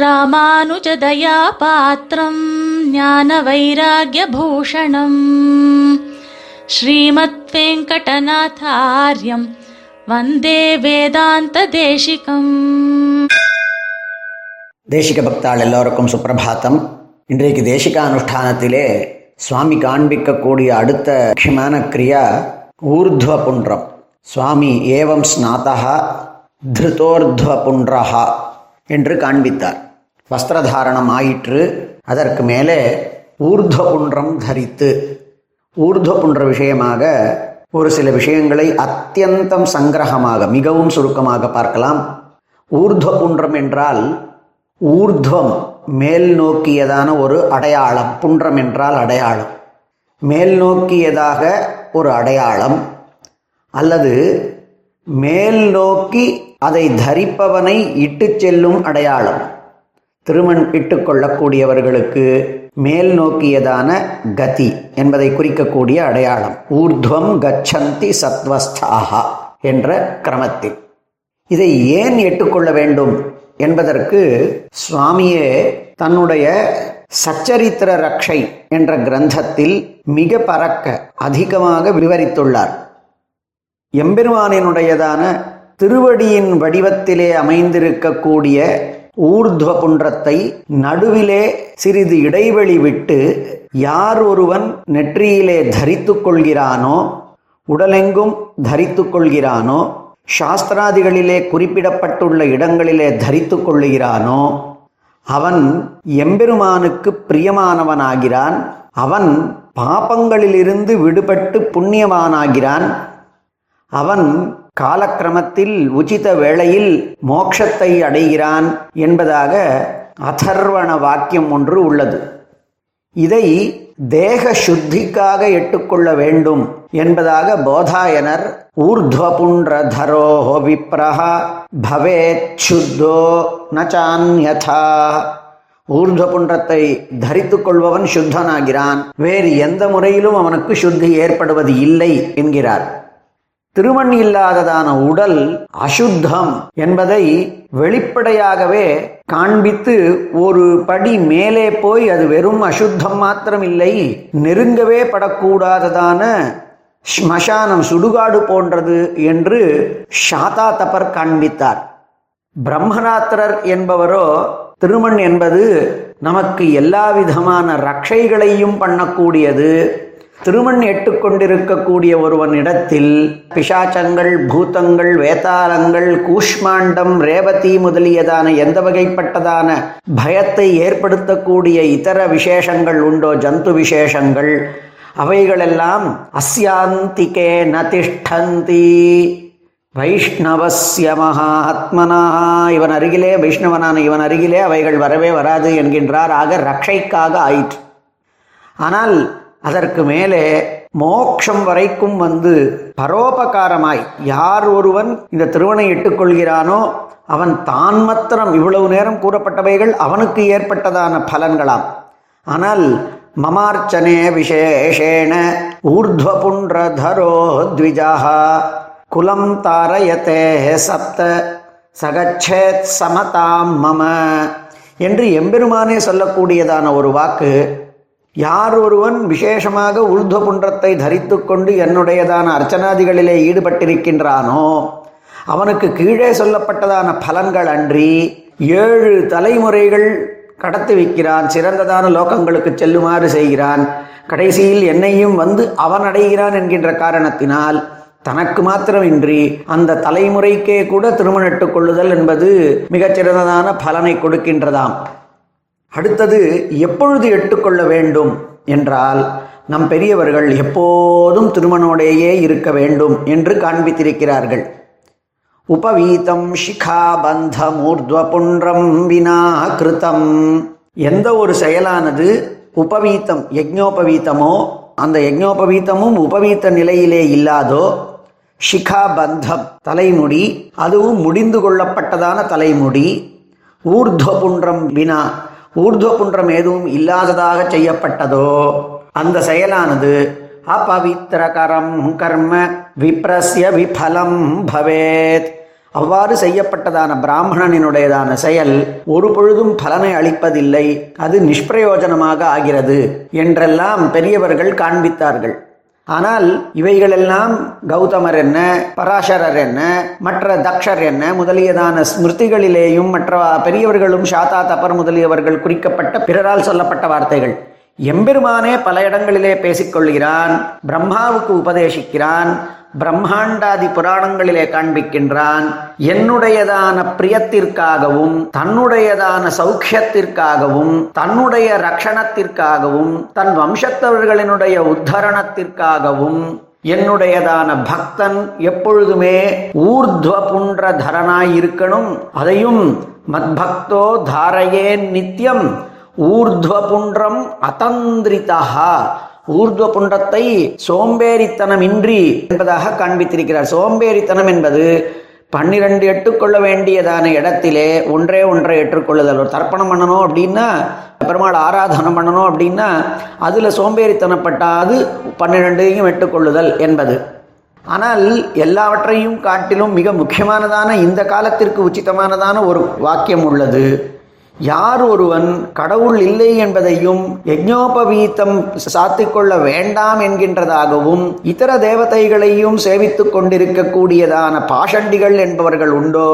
ராமானுஜதயாபாத்திரம் ஞான வைராகியபூஷணம் ஸ்ரீமத் வெங்கடநாதாரியம் வந்தே வேதாந்த தேசிகம் தேசிக பக்தாள் எல்லோருக்கும் சுப்பிரபாத்தம். இன்றைக்கு தேசிக அனுஷ்டானத்திலே சுவாமி காண்பிக்கக்கூடிய அடுத்த முக்கியமான கிரியா ஊர்துவ புன்றம் சுவாமி ஏவம் ஸ்நாதா திருத்தோர்துவ புன்றஹா என்று காண்பித்தார். வஸ்திரதாரணம் ஆயிற்று அதற்கு மேலே ஊர்துவ புன்றம் தரித்து. ஊர்துவ புன்ற விஷயமாக ஒரு சில விஷயங்களை அத்தியந்தம் சங்கிரகமாக மிகவும் சுருக்கமாக பார்க்கலாம். ஊர்துவ புன்றம் என்றால் ஊர்துவம் மேல் நோக்கியதான ஒரு அடையாளம். புன்றம் என்றால் அடையாளம். மேல் நோக்கியதாக ஒரு அடையாளம். அல்லது மேல் நோக்கி அதை தரிப்பவனை இட்டு செல்லும் அடையாளம். திருமண் இட்டு கொள்ளக்கூடியவர்களுக்கு மேல் நோக்கியதான கதி என்பதை குறிக்கக்கூடிய அடையாளம். ஊர்துவம் கச்சந்தி சத்வஸ்தாகா என்ற கிரமத்தில். இதை ஏன் எட்டுக்கொள்ள வேண்டும் என்பதற்கு சுவாமியே தன்னுடைய சச்சரித்திர ரக்ஷை என்ற கிரந்தத்தில் மிக பறக்க அதிகமாக விவரித்துள்ளார். எம்பெருமானினுடையதான திருவடியின் வடிவத்திலே அமைந்திருக்கக்கூடிய ஊர்துவ புன்றத்தை நடுவிலே சிறிது இடைவெளி விட்டு யார் ஒருவன் நெற்றியிலே தரித்து கொள்கிறானோ உடலெங்கும் தரித்து கொள்கிறானோ சாஸ்திராதிகளிலே குறிப்பிடப்பட்டுள்ள இடங்களிலே தரித்து கொள்ளுகிறானோ அவன் எம்பெருமானுக்கு பிரியமானவனாகிறான் அவன் பாபங்களிலிருந்து விடுபட்டு புண்ணியவானாகிறான் அவன் காலக்கிரமத்தில் உச்சித வேளையில் மோட்சத்தை அடைகிறான் என்பதாக அதர்வண வாக்கியம் ஒன்று உள்ளது. இதை தேக சுத்திக்காக எட்டுக்கொள்ள வேண்டும் என்பதாக போதாயனர் ஊர்துவபுன்றதரோ விப்ரஹ பவேத் சுத்தோ நச்சான்யதா. ஊர்துவபுன்றத்தை தரித்து கொள்பவன் சுத்தனாகிறான். வேறு எந்த முறையிலும் அவனுக்கு சுத்தி ஏற்படுவது இல்லை என்கிறார். திருமண் இல்லாததான உடல் அசுத்தம் என்பதை வெளிப்படையாகவே காண்பித்து ஒரு படி மேலே போய் அது வெறும் அசுத்தம் மாத்திரமில்லை நெருங்கவே படக்கூடாததான ஸ்மசானம் சுடுகாடு போன்றது என்று ஷாதா தபர் காண்பித்தார். பிரம்மராத்திரர் என்பவரோ திருமண் என்பது நமக்கு எல்லா விதமான ரக்ஷைகளையும் பண்ணக்கூடியது. திருமண் எட்டுக்கொண்டிருக்கக்கூடிய ஒருவனிடத்தில் பிசாச்சங்கள் பூத்தங்கள் வேதாளங்கள் கூஷ்மாண்டம் ரேவதி முதலியதான எந்த வகைப்பட்டதான பயத்தை ஏற்படுத்தக்கூடிய இதர விசேஷங்கள் உண்டோ ஜந்து விசேஷங்கள் அவைகளெல்லாம் அஸ்யாந்திகே நதிஷ்டந்தி. வைஷ்ணவசிய மகாத்மனா இவன் அருகிலே வைஷ்ணவனான இவன் அருகிலே அவைகள் வரவே வராது என்கின்றார். ஆக ரக்ஷைக்காக ஆயிற்று. ஆனால் அதற்கு மேலே மோக்ஷம் வரைக்கும் வந்து பரோபகாரமாய் யார் ஒருவன் இந்த திருவனை இட்டுக்கொள்கிறானோ அவன் தான் மாத்திரம் இவ்வளவு நேரம் கூறப்பட்டவைகள் அவனுக்கு ஏற்பட்டதான பலன்களாம். ஆனால் மமார்ச்சனே விசேஷேண ஊர்துவபுன்றதரோ த்விஜாஹா குலம் தாரயத்தே சப்த சகச்சேத் சமதாம் மம என்று எம்பெருமானே சொல்லக்கூடியதான ஒரு வாக்கு யார் ஒருவன் விசேஷமாக உருத்வ புன்றத்தை தரித்து கொண்டு என்னுடையதான அர்ச்சனாதிகளிலே ஈடுபட்டிருக்கின்றானோ அவனுக்கு கீழே சொல்லப்பட்டதான பலன்கள் அன்றி ஏழு தலைமுறைகள் கடத்தி வைக்கிறான் சிறந்ததான லோகங்களுக்கு செல்லுமாறு செய்கிறான். கடைசியில் என்னையும் வந்து அவன் அடைகிறான் என்கின்ற காரணத்தினால் தனக்கு மாத்திரமின்றி அந்த தலைமுறைக்கே கூட திருமணிட்டுக் கொள்ளுதல் என்பது மிகச்சிறந்ததான பலனை கொடுக்கின்றதாம். அடுத்தது எப்பொழுது எட்டுக்கொள்ள வேண்டும் என்றால் நம் பெரியவர்கள் எப்போதும் திருமணோடையே இருக்க வேண்டும் என்று காண்பித்திருக்கிறார்கள். உபவீதம் சிகாபந்தம் ஊர்துவபுன்றம் வினா கிருதம் எந்த ஒரு செயலானது உபவீத்தம் யஜ்ஞோபவீத்தமோ அந்த யஜ்ஞோபவீத்தமும் உபவீத்த நிலையிலே இல்லாதோ ஷிகாபந்தம் தலைமுடி அதுவும் முடிந்து கொள்ளப்பட்டதான தலைமுடி ஊர்துவபுன்றம் வினா ஊர்துவபுன்றம் எதுவும் இல்லாததாக செய்யப்பட்டதோ? அந்த செயலானது அபவித்திரகரம் கர்ம விப்ரஸ்ய விபலம் பவேத். அவ்வாறு செய்யப்பட்டதான பிராமணனினுடையதான செயல் ஒரு பொழுதும் பலனை அளிப்பதில்லை. அது நிஷ்பிரயோஜனமாக ஆகிறது என்றெல்லாம் பெரியவர்கள் காண்பித்தார்கள். ஆனால் இவைகளெல்லாம் கௌதமர் என்ன பராசரர் என்ன மற்ற தக்ஷர் என்ன முதலியதான ஸ்மிருதிகளிலேயும் மற்ற பெரியவர்களும் ஷாதா தப்பர் முதலியவர்கள் குறிக்கப்பட்ட பிறரால் சொல்லப்பட்ட வார்த்தைகள். எம்பெருமானே பல இடங்களிலே பேசிக்கொள்கிறான் பிரம்மாவுக்கு உபதேசிக்கிறான் பிரம்மாண்டாதி புராணங்களிலே காண்பிக்கின்றான் என்னுடையதான பிரியத்திற்காகவும் தன்னுடையதான சௌக்கியத்திற்காகவும் தன்னுடைய ரக்ஷணத்திற்காகவும் தன் வம்சத்தவர்களினுடைய உத்தரணத்திற்காகவும் என்னுடையதான பக்தன் எப்பொழுதுமே ஊர்துவ புன்ற தரனாய் இருக்கணும் அதையும் மத்பக்தோ தாரையே நித்தியம் ஊர்துவ புன்றம் அதந்திரிதா ஊர்துவ புண்டத்தை சோம்பேறித்தனமின்றி என்பதாக காண்பித்திருக்கிறார். சோம்பேறித்தனம் என்பது பன்னிரண்டு எட்டுக்கொள்ள வேண்டியதான இடத்திலே ஒன்றே ஒன்றை ஏற்றுக்கொள்ளுதல். ஒரு தர்ப்பணம் பண்ணணும் அப்படின்னா பெருமாள் ஆராதனம் பண்ணணும் அப்படின்னா அதில் சோம்பேறித்தனப்பட்டாது பன்னிரெண்டையும் எட்டுக்கொள்ளுதல் என்பது. ஆனால் எல்லாவற்றையும் காட்டிலும் மிக முக்கியமானதான இந்த காலத்திற்கு உச்சிதமானதான ஒரு வாக்கியம் உள்ளது. யார் ஒருவன் கடவுள் இல்லை என்பதையும் யஜ்ஞோபவீத்தம் சாத்திக்கொள்ள வேண்டாம் என்கின்றதாகவும் இதர தேவதைகளையும் சேவித்துக் கொண்டிருக்கக்கூடியதான பாஷண்டிகள் என்பவர்கள் உண்டோ?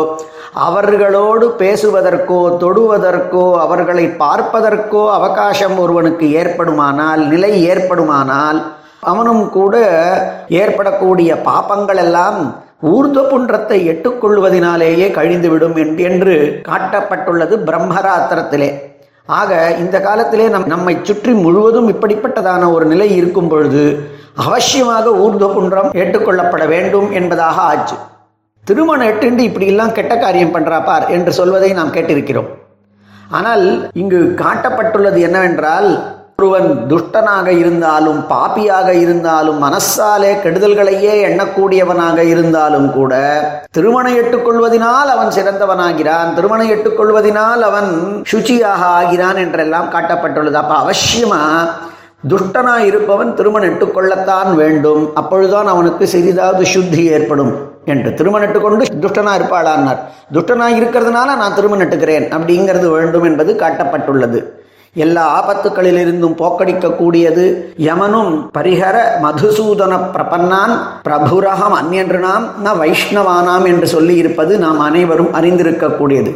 அவர்களோடு பேசுவதற்கோ தொடுவதற்கோ அவர்களை பார்ப்பதற்கோ அவகாசம் ஒருவனுக்கு ஏற்படுமானால் நிலை ஏற்படுமானால் அவனும் கூட ஏற்படக்கூடிய பாப்பங்கள் எல்லாம் ஊர்த புன்றத்தை எட்டுக்கொள்வதனாலேயே கழிந்துவிடும் என்று காட்டப்பட்டுள்ளது பிரம்மராத்திரத்திலே. ஆக இந்த காலத்திலே நம் நம்மை சுற்றி முழுவதும் இப்படிப்பட்டதான ஒரு நிலை இருக்கும் பொழுது அவசியமாக ஊர்த புன்றம் ஏற்றுக்கொள்ளப்பட வேண்டும் என்பதாக ஆச்சு. திருமணம் எட்டுண்டு இப்படியெல்லாம் கெட்ட காரியம் பண்ணுறா பார் என்று சொல்வதை நாம் கேட்டிருக்கிறோம். ஆனால் இங்கு காட்டப்பட்டுள்ளது என்னவென்றால் ஒருவன் துஷ்டனாக இருந்தாலும் பாப்பியாக இருந்தாலும் மனசாலே கெடுதல்களையே எண்ணக்கூடியவனாக இருந்தாலும் கூட திருமணம் எட்டுக்கொள்வதனால் அவன் சிறந்தவனாகிறான் திருமணம் எட்டுக்கொள்வதனால் அவன் சுச்சியாக ஆகிறான் என்றெல்லாம் காட்டப்பட்டுள்ளது. அப்ப அவசியமா துஷ்டனா இருப்பவன் திருமணம் எட்டுக்கொள்ளத்தான் வேண்டும். அப்பொழுதுதான் அவனுக்கு சிறிதாவது சுத்தி ஏற்படும் என்று. திருமணட்டு கொண்டு துஷ்டனா இருப்பாளான்னார். துஷ்டனா இருக்கிறதுனால நான் திருமணம் எட்டுக்கிறேன் அப்படிங்கிறது வேண்டும் என்பது காட்டப்பட்டுள்ளது. எல்லா ஆபத்துக்களிலிருந்தும் போக்கடிக்கக்கூடியது யமனும் பரிஹர மதுசூதன பிரபன்னான் பிரபுரகம் அந்நியன்றுனாம் ந வைஷ்ணவானாம் என்று சொல்லி இருப்பது நாம் அனைவரும் அறிந்திருக்கக்கூடியது.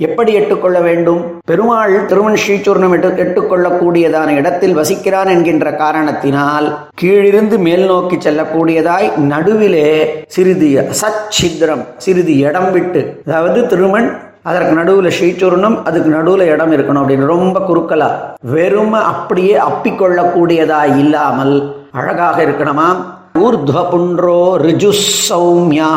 எப்படி எட்டுக்கொள்ள வேண்டும்? பெருமாள் திருமண் ஸ்ரீசூர்ணம் எட்டு எட்டுக்கொள்ளக்கூடியதான இடத்தில் வசிக்கிறான் என்கின்ற காரணத்தினால் கீழிருந்து மேல் நோக்கி செல்லக்கூடியதாய் நடுவிலே சிறிது சச்சித்திரம் சிறிது இடம் விட்டு அதாவது திருமண் அதற்கு நடுவில் ஸ்ரீசூர்ணம் அதுக்கு நடுவில் இடம் இருக்கணும் அப்படின்னு ரொம்ப குறுக்கலா. வெறுமை அப்படியே அப்பிக்கொள்ளக்கூடியதா இல்லாமல் அழகாக இருக்கணுமா? ஊர்துவ புன்றோ ரிஜு சௌமியா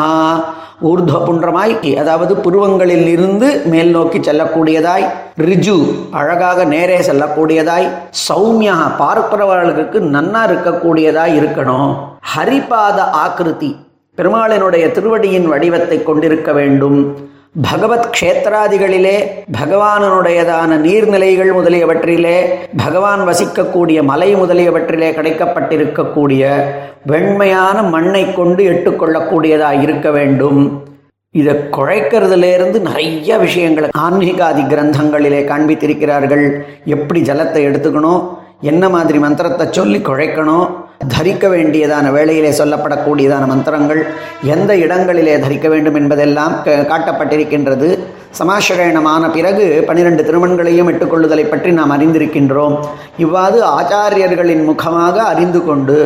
ஊர்துவ புன்றமாய் அதாவது புருவங்களில் இருந்து மேல் நோக்கி செல்லக்கூடியதாய் ரிஜு அழகாக நேரே செல்லக்கூடியதாய் சௌமியா பார்க்கிறவர்களுக்கு நன்னா இருக்கக்கூடியதாய் இருக்கணும். ஹரிபாத ஆக்கிருதி பெருமாளினுடைய திருவடியின் வடிவத்தை கொண்டிருக்க வேண்டும். பகவத் க்ஷேத்திராதிகளிலே பகவானனுடையதான நீர்நிலைகள் முதலியவற்றிலே பகவான் வசிக்கக்கூடிய மலை முதலியவற்றிலே கிடைக்கப்பட்டிருக்கக்கூடிய வெண்மையான மண்ணை கொண்டு எட்டுக்கொள்ளக்கூடியதாக இருக்க வேண்டும். இதை குழைக்கிறதுலேருந்து நிறைய விஷயங்களை ஆன்மீகாதி கிரந்தங்களிலே காண்பித்திருக்கிறார்கள். எப்படி ஜலத்தை எடுத்துக்கணும்? என்ன மாதிரி மந்திரத்தை சொல்லி குழைக்கணும்? தரிக்க வேண்டியதான வேளையிலே சொல்லப்படக்கூடியதான மந்திரங்கள் எந்த இடங்களிலே தரிக்க வேண்டும் என்பதெல்லாம் காட்டப்பட்டிருக்கின்றது. சமாசிரயணமான பிறகு பனிரெண்டு திருமண்களையும் இட்டுக்கொள்ளுதலை பற்றி நாம் அறிந்திருக்கின்றோம். இவ்வாறு ஆச்சாரியர்களின் முகமாக அறிந்து கொண்டு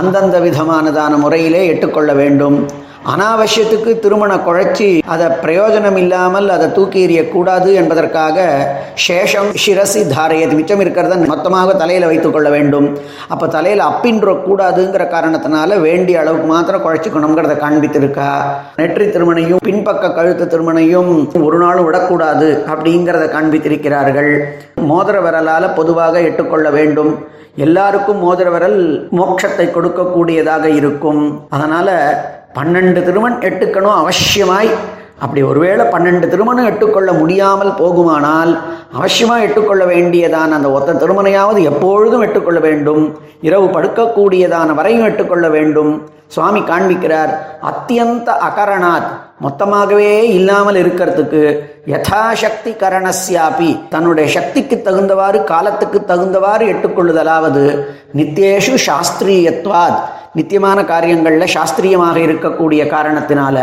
அந்தந்த விதமானதான முறையிலே எட்டுக்கொள்ள வேண்டும். அனாவசியத்துக்கு திருமண குழைச்சி அதை பிரயோஜனம் இல்லாமல் அதை தூக்கி எறியக்கூடாது என்பதற்காக சேஷம் சிரசி தாரையது மிச்சம் இருக்கிறத மொத்தமாக தலையில் வைத்துக்கொள்ள வேண்டும். அப்போ தலையில் அப்பின்ற கூடாதுங்கிற காரணத்தினால வேண்டிய அளவுக்கு மாத்திரம் குழைச்சிக்கணுங்கிறத காண்பித்திருக்கா. நெற்றி திருமணையும் பின்பக்க கழுத்து திருமணையும் ஒரு நாளும் விடக்கூடாது அப்படிங்கிறத காண்பித்திருக்கிறார்கள். மோதிர விரலால் பொதுவாக எட்டுக்கொள்ள வேண்டும். எல்லாருக்கும் மோதிர விரல் மோட்சத்தை கொடுக்கக்கூடியதாக இருக்கும். அதனால் பன்னெண்டு திருமண் எட்டுக்கணும் அவசியமாய். அப்படி ஒருவேளை பன்னெண்டு திருமணம் எட்டுக்கொள்ள முடியாமல் போகுமானால் அவசியமாக எட்டுக்கொள்ள வேண்டியதான அந்த ஒத்த திருமணையாவது எப்பொழுதும் எட்டுக்கொள்ள வேண்டும். இரவு படுக்கக்கூடியதான வரையும் எட்டுக்கொள்ள வேண்டும். சுவாமி காண்பிக்கிறார் அத்தியந்த அகரணாத் மொத்தமாகவே இல்லாமல் இருக்கிறதுக்கு யதாசக்தி கரணஸ்யாபி தன்னுடைய சக்திக்கு தகுந்தவாறு காலத்துக்கு தகுந்தவாறு எட்டுக்கொள்ளுதலாவது நித்தியேஷு சாஸ்திரியத்வாத் நித்தியமான காரியங்களில் சாஸ்திரியமாக இருக்கக்கூடிய காரணத்தினால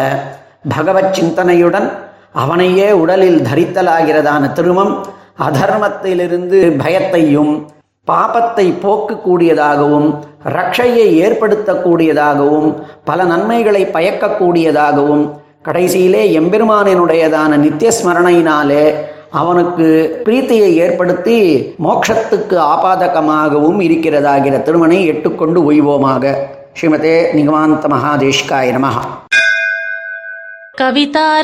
பகவத் சிந்தனையுடன் அவனையே உடலில் தரித்தலாகிறதான திருமம் அதர்மத்திலிருந்து பயத்தையும் பாபத்தை போக்கக்கூடியதாகவும் ரட்சையை ஏற்படுத்தக்கூடியதாகவும் பல நன்மைகளை பயக்கக்கூடியதாகவும் கடைசியிலே எம்பெருமானினுடையதான நித்திய ஸ்மரணையினாலே அவனுக்கு பிரீத்தியை ஏற்படுத்தி மோட்சத்துக்கு ஆபாதகமாகவும் இருக்கிறதாகிற திருமணை எட்டுக்கொண்டு ஒய்வோமாக ஸ்ரீமதே நிகமாந்த மகாதேஷ்காய நமஹா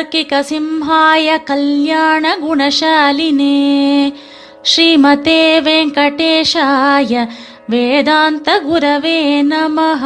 कवितार्किकसिंहाय कल्याणगुणशालिने श्रीमते वेङ्कटेशाय वेदान्तगुरवे नमः